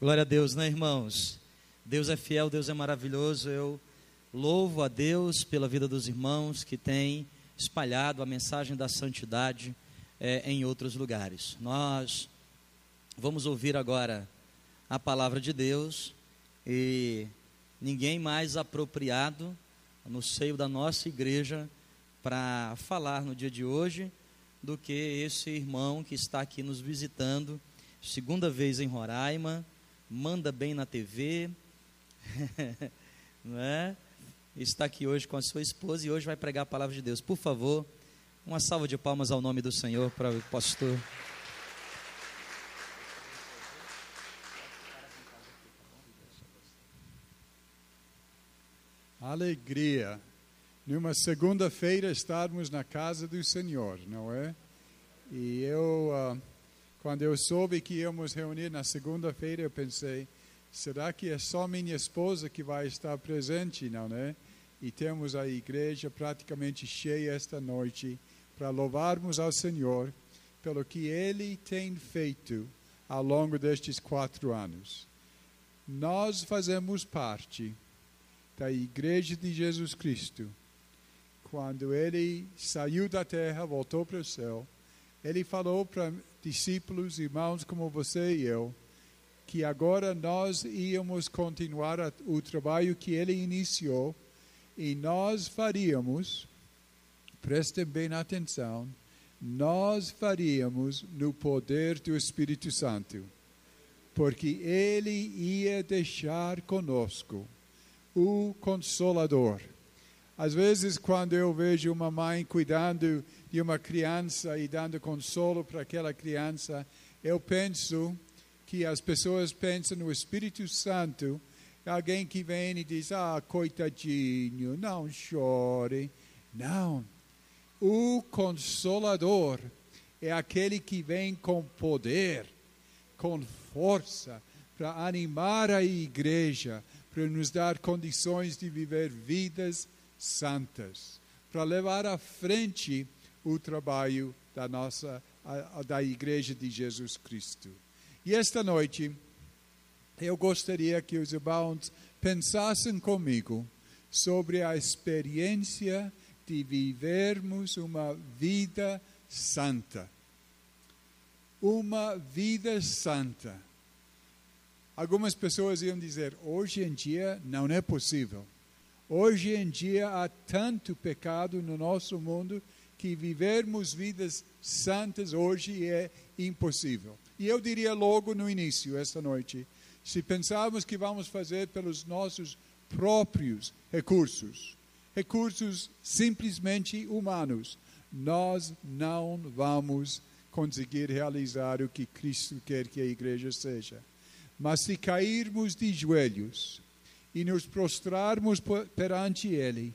Glória a Deus, né, irmãos? Deus é fiel, Deus é maravilhoso. Eu louvo a Deus pela vida dos irmãos que têm espalhado a mensagem da santidade é, em outros lugares. Nós vamos ouvir agora a palavra de Deus e ninguém mais apropriado no seio da nossa igreja para falar no dia de hoje do que esse irmão que está aqui nos visitando, segunda vez em Roraima, manda bem na TV, não é? Está aqui hoje com a sua esposa e hoje vai pregar a palavra de Deus. Por favor, uma salva de palmas ao nome do Senhor para o pastor. Alegria. Numa segunda-feira estarmos na casa do Senhor, não é? E eu, uh, quando eu soube que íamos reunir na segunda-feira, eu pensei, será que é só minha esposa que vai estar presente, não é? E temos a igreja praticamente cheia esta noite para louvarmos ao Senhor pelo que Ele tem feito ao longo destes quatro anos. Nós fazemos parte da Igreja de Jesus Cristo. Quando Ele saiu da terra, voltou para o céu, Ele falou para discípulos, irmãos como você e eu, que agora nós íamos continuar o trabalho que Ele iniciou e nós faríamos, prestem bem atenção, nós faríamos no poder do Espírito Santo, porque Ele ia deixar conosco o Consolador. Às vezes, quando eu vejo uma mãe cuidando de uma criança e dando consolo para aquela criança, eu penso que as pessoas pensam no Espírito Santo alguém que vem e diz: Ah, coitadinho, não chore. Não. O consolador é aquele que vem com poder, com força, para animar a igreja, para nos dar condições de viver vidas santas, para levar à frente o trabalho da nossa da igreja de Jesus Cristo. E esta noite eu gostaria que os irmãos pensassem comigo sobre a experiência de vivermos uma vida santa. Uma vida santa. Algumas pessoas iam dizer: hoje em dia não é possível. Hoje em dia há tanto pecado no nosso mundo que vivermos vidas santas hoje é impossível. E eu diria logo no início, esta noite, se pensarmos que vamos fazer pelos nossos próprios recursos, recursos simplesmente humanos, nós não vamos conseguir realizar o que Cristo quer que a igreja seja. Mas se cairmos de joelhos e nos prostrarmos perante Ele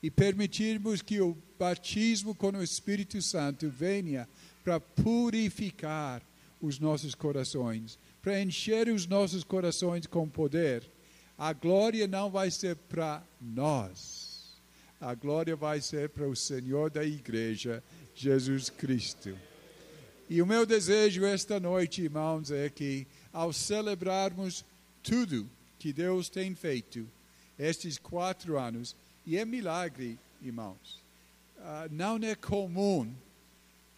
e permitirmos que o batismo com o Espírito Santo venha para purificar os nossos corações, para encher os nossos corações com poder, a glória não vai ser para nós. A glória vai ser para o Senhor da igreja, Jesus Cristo. E o meu desejo esta noite, irmãos, é que ao celebrarmos tudo que Deus tem feito estes quatro anos, e é milagre, irmãos, não é comum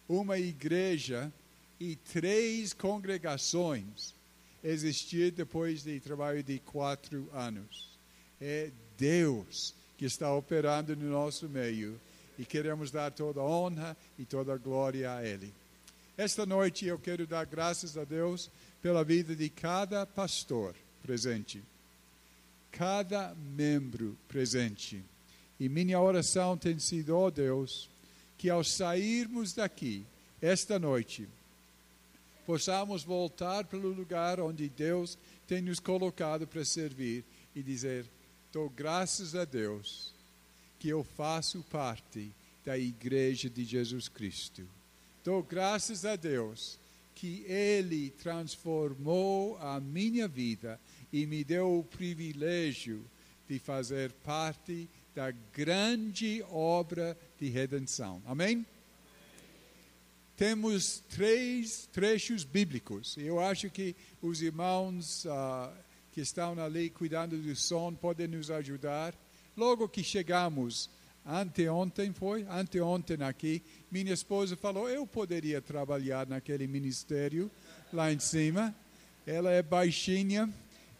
uma igreja e três congregações existir depois de trabalho de quatro anos. É Deus que está operando no nosso meio e queremos dar toda a honra e toda a glória a Ele. Esta noite eu quero dar graças a Deus pela vida de cada pastor presente, cada membro presente. E minha oração tem sido, ó oh Deus, que ao sairmos daqui esta noite, possamos voltar para o lugar onde Deus tem nos colocado para servir e dizer: dou graças a Deus que eu faço parte da Igreja de Jesus Cristo. Dou graças a Deus que Ele transformou a minha vida e me deu o privilégio de fazer parte da grande obra de redenção. Amém? temos três trechos bíblicos. Eu acho que os irmãos uh, que estão ali cuidando do som podem nos ajudar. Logo que chegamos, anteontem foi, anteontem aqui, minha esposa falou, eu poderia trabalhar naquele ministério lá em cima. Ela é baixinha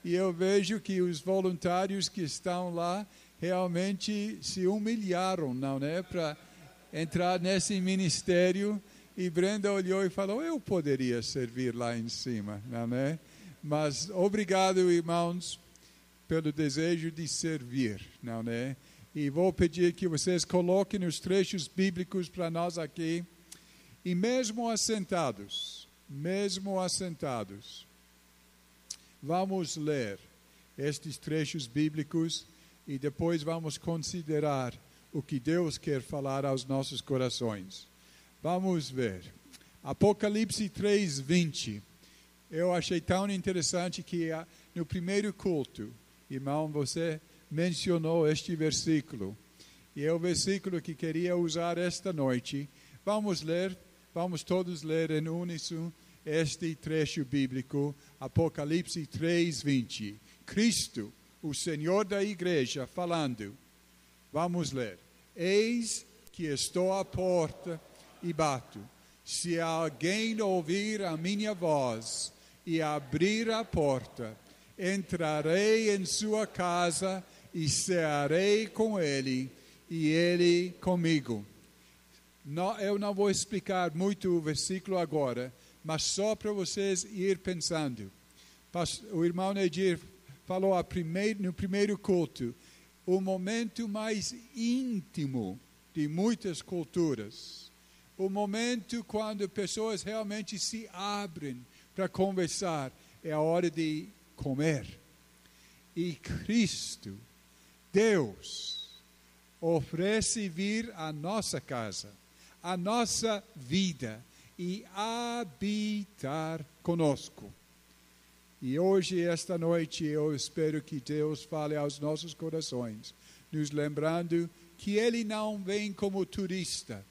e eu vejo que os voluntários que estão lá realmente se humilharam, não é, para entrar nesse ministério e Brenda olhou e falou: Eu poderia servir lá em cima, não é? Mas obrigado, irmãos, pelo desejo de servir, não é? E vou pedir que vocês coloquem os trechos bíblicos para nós aqui. E mesmo assentados, mesmo assentados, vamos ler estes trechos bíblicos e depois vamos considerar o que Deus quer falar aos nossos corações. Vamos ver. Apocalipse 3, 20. Eu achei tão interessante que ah, no primeiro culto, irmão, você mencionou este versículo. E é o versículo que queria usar esta noite. Vamos ler, vamos todos ler em uníssono este trecho bíblico, Apocalipse 3, 20. Cristo, o Senhor da igreja, falando. Vamos ler. Eis que estou à porta e bato. Se alguém ouvir a minha voz e abrir a porta, entrarei em sua casa e cearei com ele e ele comigo. Não, eu não vou explicar muito o versículo agora, mas só para vocês ir pensando. O irmão Nedir falou primeiro, no primeiro culto, o momento mais íntimo de muitas culturas o momento quando pessoas realmente se abrem para conversar é a hora de comer. E Cristo, Deus, oferece vir à nossa casa, à nossa vida e habitar conosco. E hoje, esta noite, eu espero que Deus fale aos nossos corações, nos lembrando que Ele não vem como turista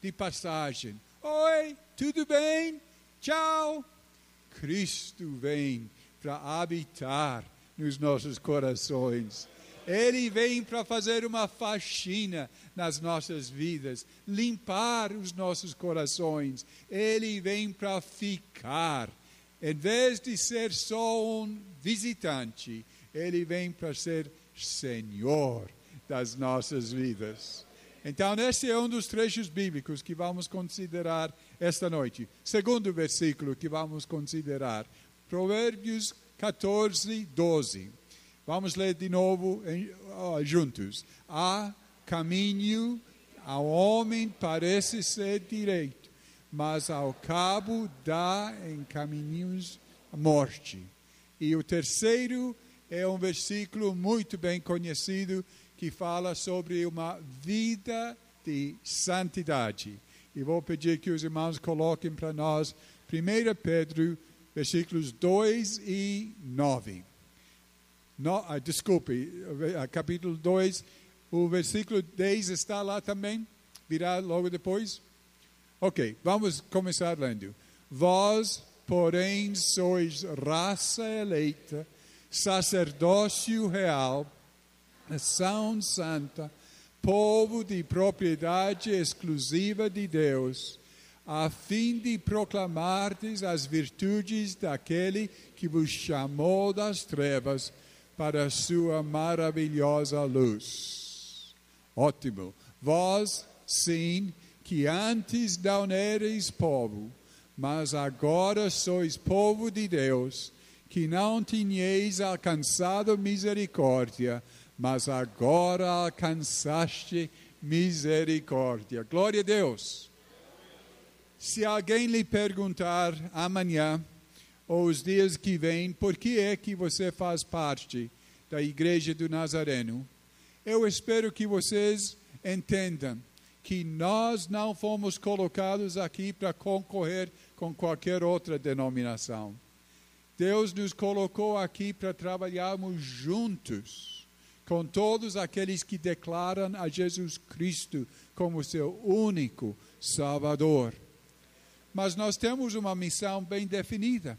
de passagem. Oi, tudo bem? Tchau. Cristo vem para habitar nos nossos corações. Ele vem para fazer uma faxina nas nossas vidas, limpar os nossos corações. Ele vem para ficar. Em vez de ser só um visitante, ele vem para ser Senhor das nossas vidas. Então, esse é um dos trechos bíblicos que vamos considerar esta noite. Segundo versículo que vamos considerar, Provérbios 14, 12. Vamos ler de novo juntos. Há caminho ao homem parece ser direito, mas ao cabo dá em caminhos a morte. E o terceiro é um versículo muito bem conhecido que fala sobre uma vida de santidade. E vou pedir que os irmãos coloquem para nós 1 Pedro, versículos 2 e 9. No, ah, desculpe, capítulo 2, o versículo 10 está lá também? Virá logo depois? Ok, vamos começar lendo. Vós, porém, sois raça eleita, sacerdócio real, nação santa, povo de propriedade exclusiva de Deus, a fim de proclamardes as virtudes daquele que vos chamou das trevas para a sua maravilhosa luz. Ótimo. Vós, sim, que antes não erais povo, mas agora sois povo de Deus, que não tinhais alcançado misericórdia, mas agora alcançaste misericórdia. Glória a Deus. Se alguém lhe perguntar amanhã ou os dias que vêm, por que é que você faz parte da Igreja do Nazareno, eu espero que vocês entendam que nós não fomos colocados aqui para concorrer com qualquer outra denominação. Deus nos colocou aqui para trabalharmos juntos com todos aqueles que declaram a Jesus Cristo como seu único Salvador. Mas nós temos uma missão bem definida.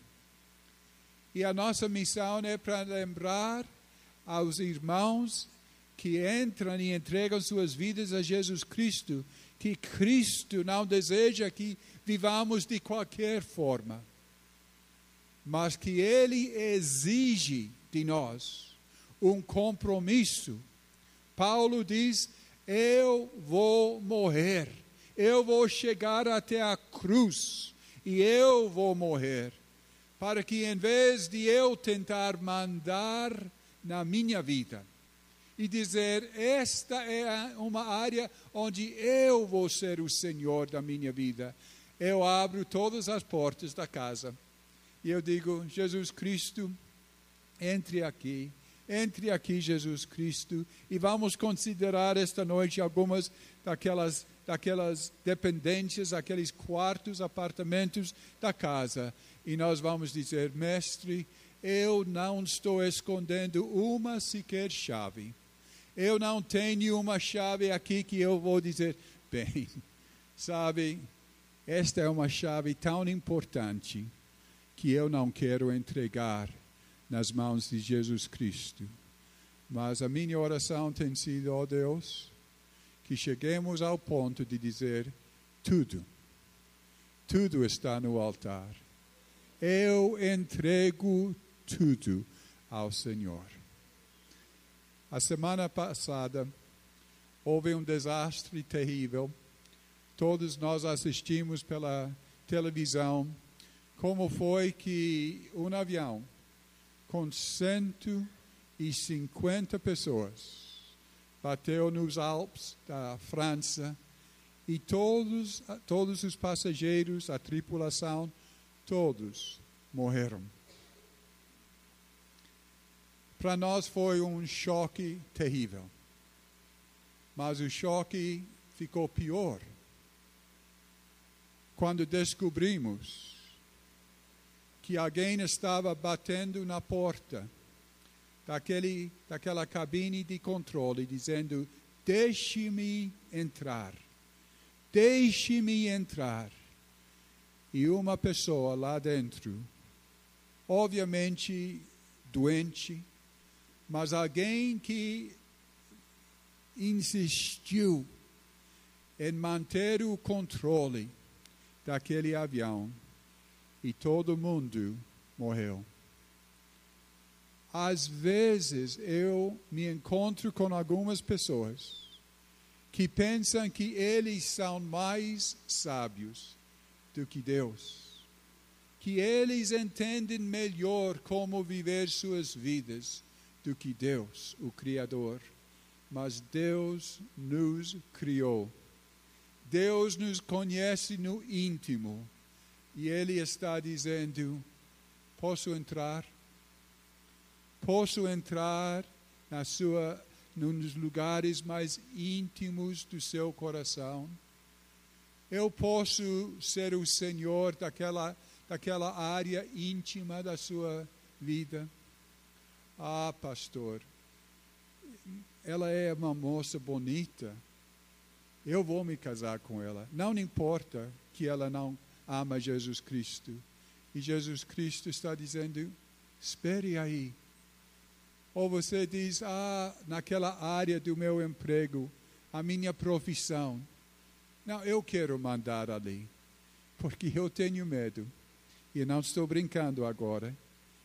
E a nossa missão é para lembrar aos irmãos que entram e entregam suas vidas a Jesus Cristo que Cristo não deseja que vivamos de qualquer forma, mas que Ele exige de nós um compromisso. Paulo diz: Eu vou morrer, eu vou chegar até a cruz e eu vou morrer, para que em vez de eu tentar mandar na minha vida, e dizer: Esta é uma área onde eu vou ser o Senhor da minha vida. Eu abro todas as portas da casa e eu digo: Jesus Cristo, entre aqui. Entre aqui, Jesus Cristo, e vamos considerar esta noite algumas daquelas, daquelas dependências, aqueles quartos, apartamentos da casa. E nós vamos dizer: Mestre, eu não estou escondendo uma sequer chave eu não tenho uma chave aqui que eu vou dizer, bem, sabe, esta é uma chave tão importante que eu não quero entregar nas mãos de Jesus Cristo. Mas a minha oração tem sido, ó oh Deus, que cheguemos ao ponto de dizer: tudo, tudo está no altar. Eu entrego tudo ao Senhor. A semana passada houve um desastre terrível. Todos nós assistimos pela televisão como foi que um avião com 150 pessoas bateu nos Alpes da França e todos, todos os passageiros, a tripulação, todos morreram. Para nós foi um choque terrível. Mas o choque ficou pior quando descobrimos que alguém estava batendo na porta daquele, daquela cabine de controle, dizendo: Deixe-me entrar, deixe-me entrar. E uma pessoa lá dentro, obviamente doente, mas alguém que insistiu em manter o controle daquele avião e todo mundo morreu. Às vezes eu me encontro com algumas pessoas que pensam que eles são mais sábios do que Deus, que eles entendem melhor como viver suas vidas do que Deus, o Criador. Mas Deus nos criou. Deus nos conhece no íntimo. E Ele está dizendo: posso entrar? Posso entrar na sua, nos lugares mais íntimos do seu coração? Eu posso ser o Senhor daquela, daquela área íntima da sua vida? Ah, pastor, ela é uma moça bonita. Eu vou me casar com ela. Não importa que ela não ama Jesus Cristo. E Jesus Cristo está dizendo: espere aí. Ou você diz: ah, naquela área do meu emprego, a minha profissão. Não, eu quero mandar ali, porque eu tenho medo. E não estou brincando agora.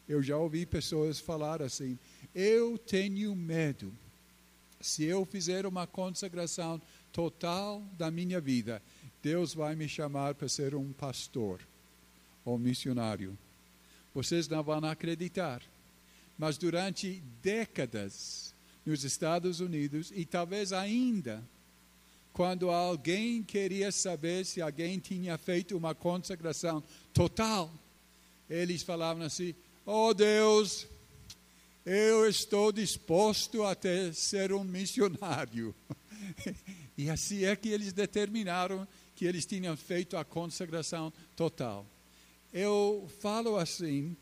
Eu já ouvi pessoas falar assim: eu tenho medo. Se eu fizer uma consagração total da minha vida, Deus vai me chamar para ser um pastor ou missionário. Vocês não vão acreditar. Mas durante décadas nos Estados Unidos e talvez ainda, quando alguém queria saber se alguém tinha feito uma consagração total, eles falavam assim: Oh Deus, eu estou disposto a ter, ser um missionário. E assim é que eles determinaram que eles tinham feito a consagração total. Eu falo assim,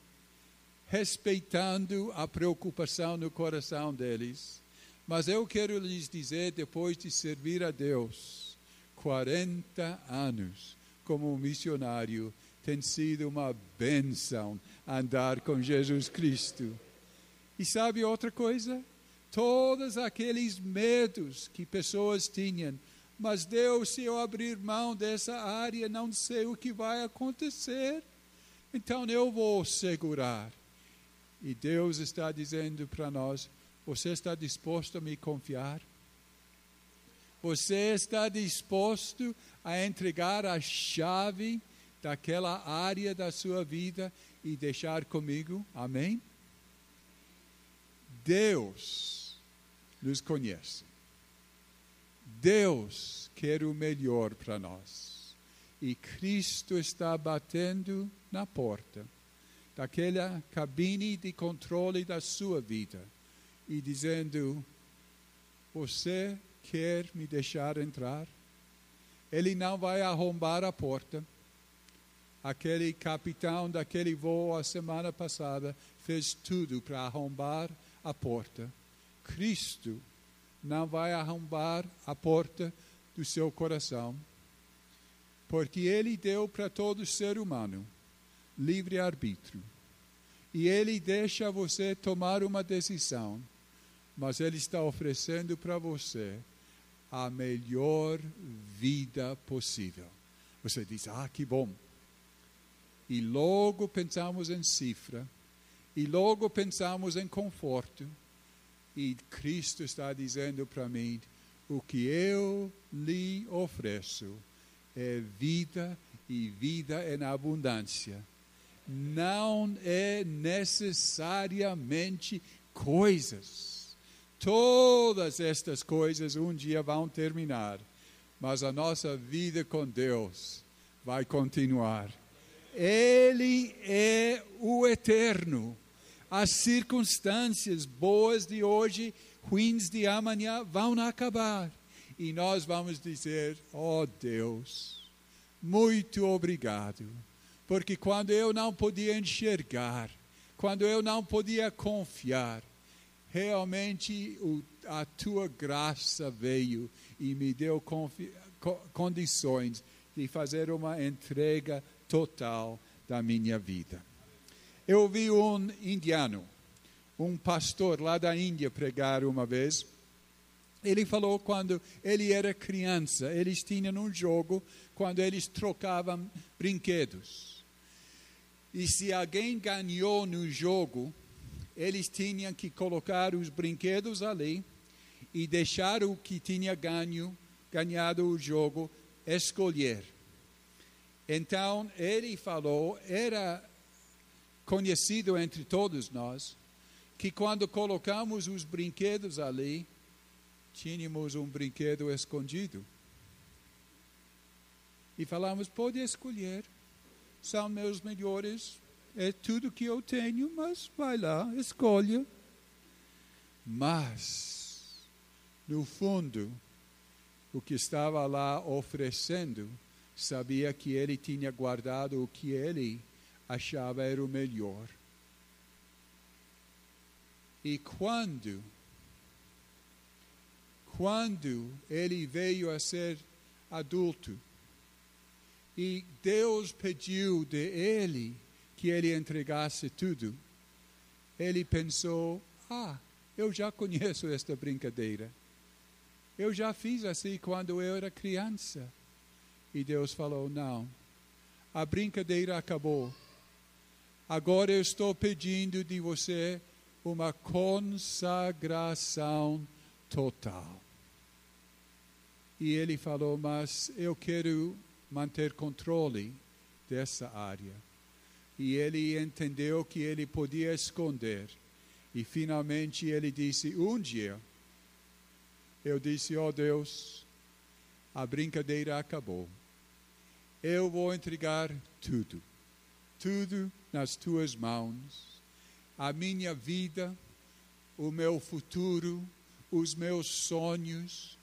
respeitando a preocupação no coração deles, mas eu quero lhes dizer, depois de servir a Deus 40 anos, como missionário, tem sido uma benção andar com Jesus Cristo. E sabe outra coisa? Todos aqueles medos que pessoas tinham, mas Deus, se eu abrir mão dessa área, não sei o que vai acontecer. Então eu vou segurar. E Deus está dizendo para nós: você está disposto a me confiar? Você está disposto a entregar a chave daquela área da sua vida e deixar comigo? Amém? Deus nos conhece. Deus quer o melhor para nós. E Cristo está batendo na porta daquela cabine de controle da sua vida e dizendo: Você quer me deixar entrar? Ele não vai arrombar a porta. Aquele capitão daquele voo a semana passada fez tudo para arrombar a porta. Cristo não vai arrombar a porta do seu coração, porque Ele deu para todo ser humano livre arbítrio. E Ele deixa você tomar uma decisão, mas Ele está oferecendo para você a melhor vida possível. Você diz, ah, que bom. E logo pensamos em cifra, e logo pensamos em conforto. E Cristo está dizendo para mim: o que eu lhe ofereço é vida e vida em abundância. Não é necessariamente coisas Todas estas coisas um dia vão terminar, mas a nossa vida com Deus vai continuar. Ele é o eterno. As circunstâncias boas de hoje, ruins de amanhã, vão acabar. E nós vamos dizer: Oh Deus, muito obrigado. Porque quando eu não podia enxergar, quando eu não podia confiar, realmente a tua graça veio e me deu condições de fazer uma entrega total da minha vida. Eu vi um indiano, um pastor lá da Índia pregar uma vez. Ele falou quando ele era criança, eles tinham um jogo quando eles trocavam brinquedos. E se alguém ganhou no jogo, eles tinham que colocar os brinquedos ali e deixar o que tinha ganho, ganhado o jogo escolher. Então ele falou, era conhecido entre todos nós, que quando colocamos os brinquedos ali, tínhamos um brinquedo escondido. E falamos, pode escolher, são meus melhores é tudo que eu tenho, mas vai lá, escolha. Mas, no fundo, o que estava lá oferecendo, sabia que ele tinha guardado o que ele achava era o melhor. E quando, quando ele veio a ser adulto, e Deus pediu de ele que ele entregasse tudo, ele pensou: ah, eu já conheço esta brincadeira. Eu já fiz assim quando eu era criança. E Deus falou: não, a brincadeira acabou. Agora eu estou pedindo de você uma consagração total. E ele falou: mas eu quero manter controle dessa área e ele entendeu que ele podia esconder. E finalmente ele disse: Um dia, eu disse: Oh Deus, a brincadeira acabou. Eu vou entregar tudo, tudo nas tuas mãos. A minha vida, o meu futuro, os meus sonhos,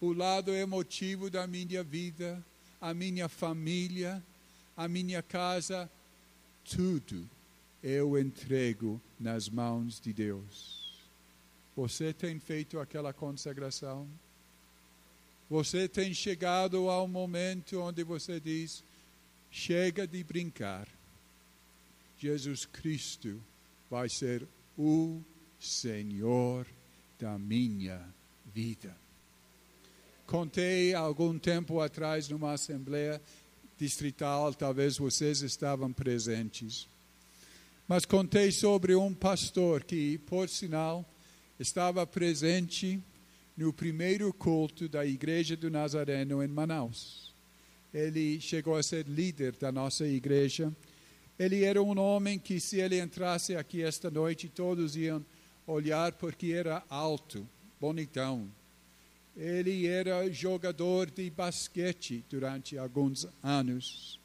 o lado emotivo da minha vida, a minha família, a minha casa tudo eu entrego nas mãos de Deus. Você tem feito aquela consagração? Você tem chegado ao momento onde você diz: chega de brincar. Jesus Cristo vai ser o Senhor da minha vida. Contei algum tempo atrás numa assembleia distrital, talvez vocês estavam presentes. Mas contei sobre um pastor que, por sinal, estava presente no primeiro culto da Igreja do Nazareno em Manaus. Ele chegou a ser líder da nossa igreja. Ele era um homem que, se ele entrasse aqui esta noite, todos iam olhar porque era alto, bonitão. Ele era jogador de basquete durante alguns anos.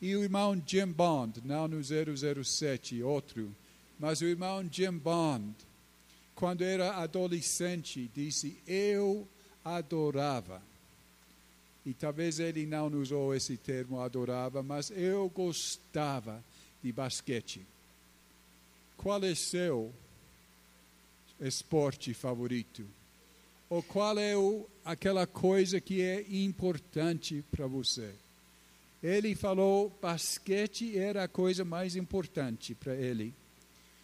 E o irmão Jim Bond, não no 007, outro, mas o irmão Jim Bond, quando era adolescente, disse: Eu adorava. E talvez ele não usou esse termo adorava, mas eu gostava de basquete. Qual é seu esporte favorito? Ou qual é o, aquela coisa que é importante para você? Ele falou basquete era a coisa mais importante para ele,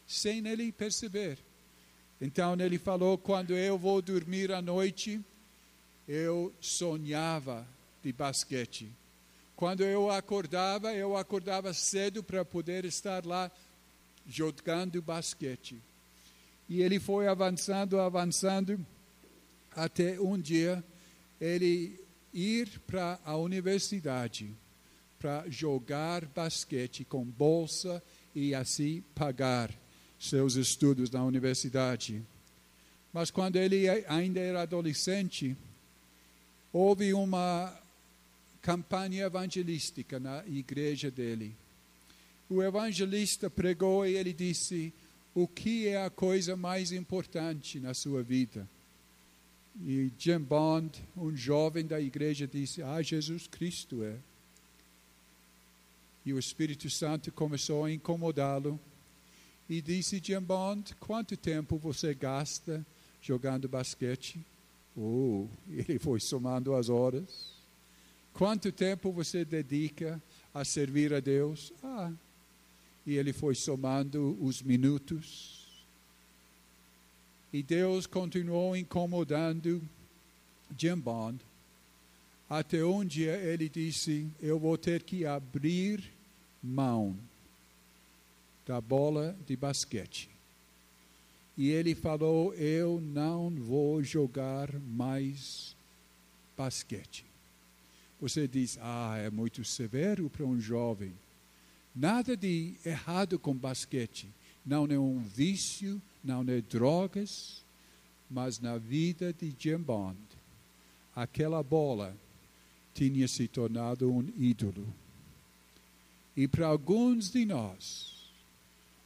sem ele perceber. Então ele falou: quando eu vou dormir à noite, eu sonhava de basquete. Quando eu acordava, eu acordava cedo para poder estar lá jogando basquete. E ele foi avançando, avançando, até um dia ele ir para a universidade para jogar basquete com bolsa e assim pagar seus estudos na universidade. Mas quando ele ainda era adolescente, houve uma campanha evangelística na igreja dele. O evangelista pregou e ele disse: O que é a coisa mais importante na sua vida? E Jim Bond, um jovem da igreja, disse: Ah, Jesus Cristo é. E o Espírito Santo começou a incomodá-lo e disse: Jim Bond, quanto tempo você gasta jogando basquete? Oh, ele foi somando as horas. Quanto tempo você dedica a servir a Deus? Ah, e ele foi somando os minutos. E Deus continuou incomodando Jim Bond, até um dia ele disse: Eu vou ter que abrir mão da bola de basquete. E ele falou: Eu não vou jogar mais basquete. Você diz: Ah, é muito severo para um jovem. Nada de errado com basquete. Não é um vício, não é drogas, mas na vida de Jim Bond, aquela bola tinha se tornado um ídolo. E para alguns de nós,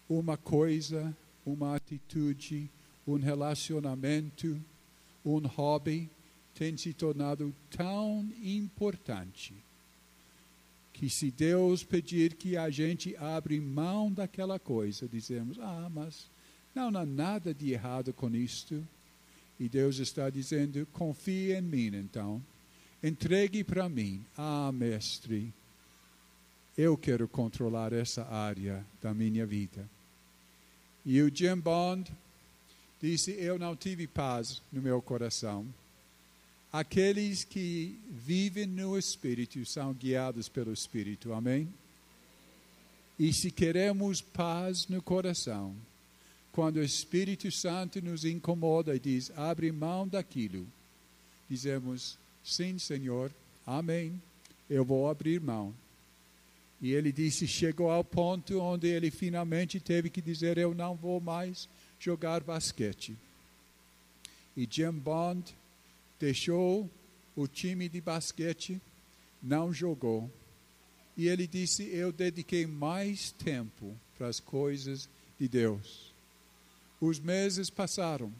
uma coisa, uma atitude, um relacionamento, um hobby tem se tornado tão importante que se Deus pedir que a gente abra mão daquela coisa, dizemos, ah, mas não há nada de errado com isto. E Deus está dizendo, confie em mim então, entregue para mim, ah, mestre, eu quero controlar essa área da minha vida. E o Jim Bond disse: Eu não tive paz no meu coração. Aqueles que vivem no Espírito são guiados pelo Espírito. Amém? E se queremos paz no coração, quando o Espírito Santo nos incomoda e diz: abre mão daquilo, dizemos: sim, Senhor, amém, eu vou abrir mão. E ele disse: chegou ao ponto onde ele finalmente teve que dizer: Eu não vou mais jogar basquete. E Jim Bond deixou o time de basquete, não jogou. E ele disse: Eu dediquei mais tempo para as coisas de Deus. Os meses passaram.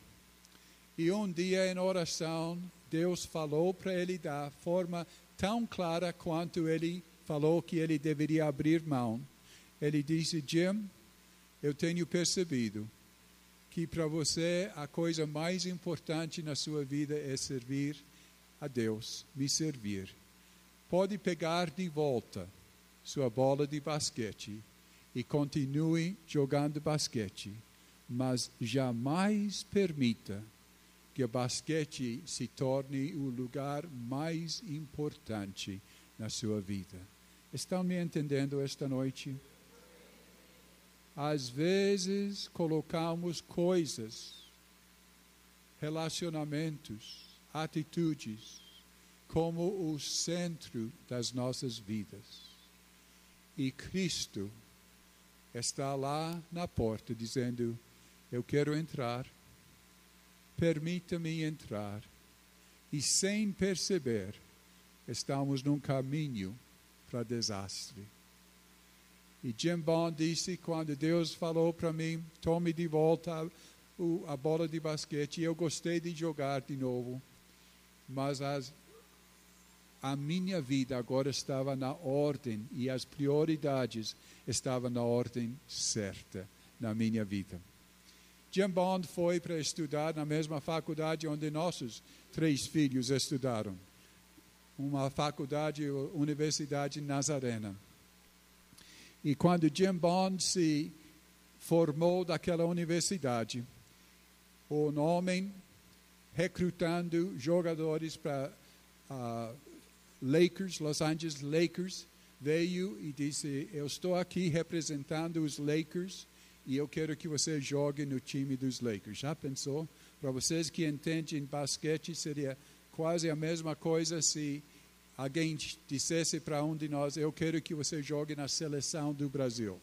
E um dia, em oração, Deus falou para ele da forma tão clara quanto ele falou que ele deveria abrir mão. Ele disse: Jim, eu tenho percebido que para você a coisa mais importante na sua vida é servir a Deus, me servir. Pode pegar de volta sua bola de basquete e continue jogando basquete, mas jamais permita que o basquete se torne o lugar mais importante na sua vida. Estão me entendendo esta noite? Às vezes colocamos coisas, relacionamentos, atitudes como o centro das nossas vidas. E Cristo está lá na porta dizendo: Eu quero entrar, permita-me entrar. E sem perceber, estamos num caminho para desastre. E Jim Bond disse: quando Deus falou para mim, tome de volta a, a, bola de basquete, eu gostei de jogar de novo, mas as, a minha vida agora estava na ordem e as prioridades estavam na ordem certa na minha vida. Jim Bond foi para estudar na mesma faculdade onde nossos três filhos estudaram, uma faculdade, Universidade Nazarena. E quando Jim Bond se formou daquela universidade, o homem recrutando jogadores para uh, Lakers, Los Angeles Lakers, veio e disse: Eu estou aqui representando os Lakers e eu quero que você jogue no time dos Lakers. Já pensou? Para vocês que entendem basquete, seria quase a mesma coisa se alguém dissesse para um de nós: Eu quero que você jogue na seleção do Brasil.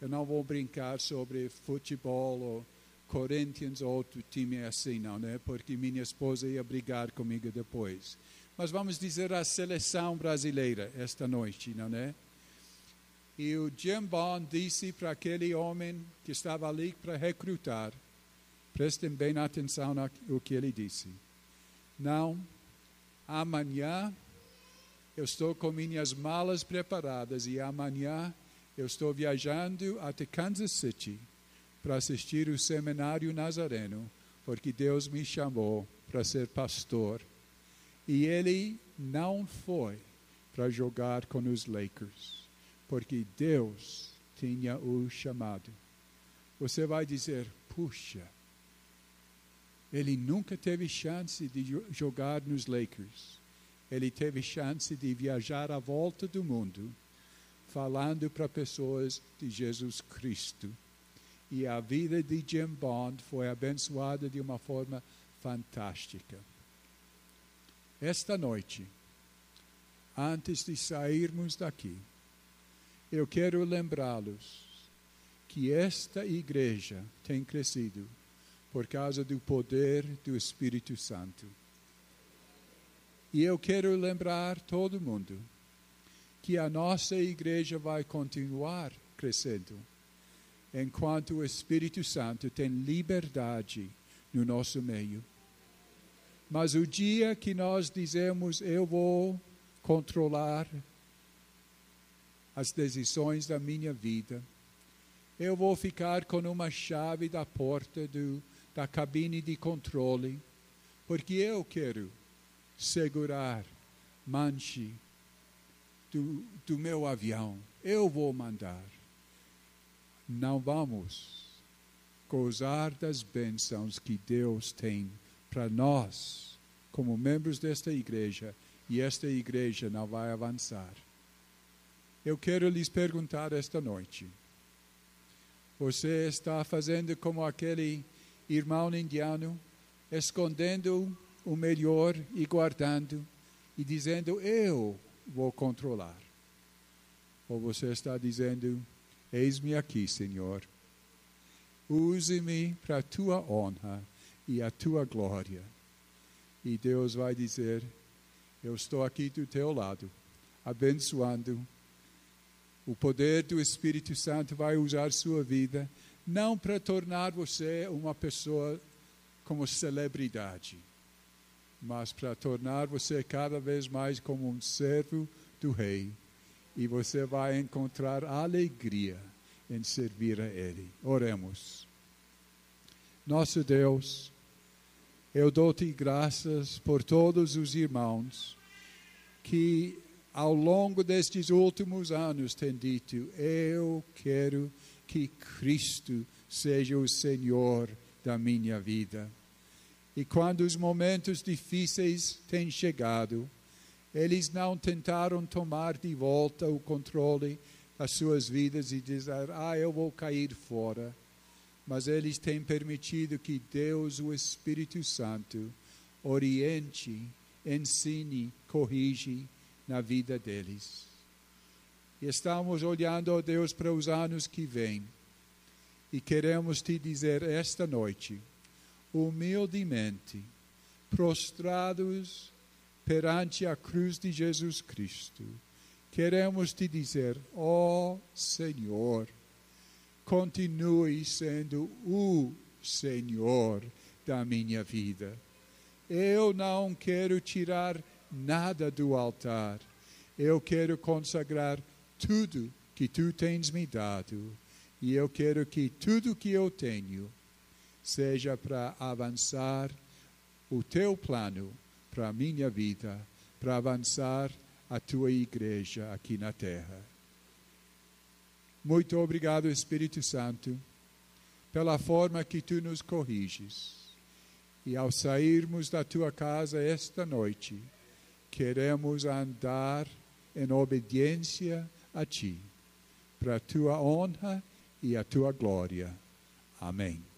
Eu não vou brincar sobre futebol ou Corinthians ou outro time assim, não, né? Porque minha esposa ia brigar comigo depois. Mas vamos dizer a seleção brasileira esta noite, não é? E o Jim Bond disse para aquele homem que estava ali para recrutar, prestem bem atenção no que ele disse. Não, amanhã eu estou com minhas malas preparadas e amanhã eu estou viajando até Kansas City para assistir o seminário nazareno, porque Deus me chamou para ser pastor. E ele não foi para jogar com os Lakers, porque Deus tinha o chamado. Você vai dizer, puxa, ele nunca teve chance de jogar nos Lakers ele teve chance de viajar à volta do mundo, falando para pessoas de Jesus Cristo. E a vida de Jim Bond foi abençoada de uma forma fantástica. Esta noite, antes de sairmos daqui, eu quero lembrá-los que esta igreja tem crescido por causa do poder do Espírito Santo. E eu quero lembrar todo mundo que a nossa igreja vai continuar crescendo enquanto o Espírito Santo tem liberdade no nosso meio. Mas o dia que nós dizemos, eu vou controlar as decisões da minha vida, eu vou ficar com uma chave da porta do, da cabine de controle, porque eu quero segurar manche do, do meu avião. Eu vou mandar. Não vamos gozar das bênçãos que Deus tem para nós, como membros desta igreja, e esta igreja não vai avançar. Eu quero lhes perguntar esta noite: você está fazendo como aquele irmão indiano, escondendo o melhor e guardando e dizendo: Eu vou controlar. Ou você está dizendo: Eis-me aqui, Senhor. Use-me para a tua honra e a tua glória. E Deus vai dizer: Eu estou aqui do teu lado, abençoando. O poder do Espírito Santo vai usar sua vida, não para tornar você uma pessoa como celebridade mas para tornar você cada vez mais como um servo do Rei. E você vai encontrar alegria em servir a Ele. Oremos. Nosso Deus, eu dou-te graças por todos os irmãos que ao longo destes últimos anos, tem dito: Eu quero que Cristo seja o Senhor da minha vida. E quando os momentos difíceis têm chegado, eles não tentaram tomar de volta o controle das suas vidas e dizer: Ah, eu vou cair fora. Mas eles têm permitido que Deus, o Espírito Santo, oriente, ensine, corrige na vida deles. E estamos olhando, ó Deus, para os anos que vêm. E queremos te dizer esta noite, humildemente, prostrados perante a cruz de Jesus Cristo, queremos te dizer, ó oh, Senhor, continue sendo o Senhor da minha vida. Eu não quero tirar nada do altar. Eu quero consagrar tudo que tu tens me dado. E eu quero que tudo que eu tenho seja para avançar o teu plano para a minha vida, para avançar a tua igreja aqui na terra. Muito obrigado, Espírito Santo, pela forma que tu nos corriges. E ao sairmos da tua casa esta noite, queremos andar em obediência a ti, para a tua honra e a tua glória. Amém.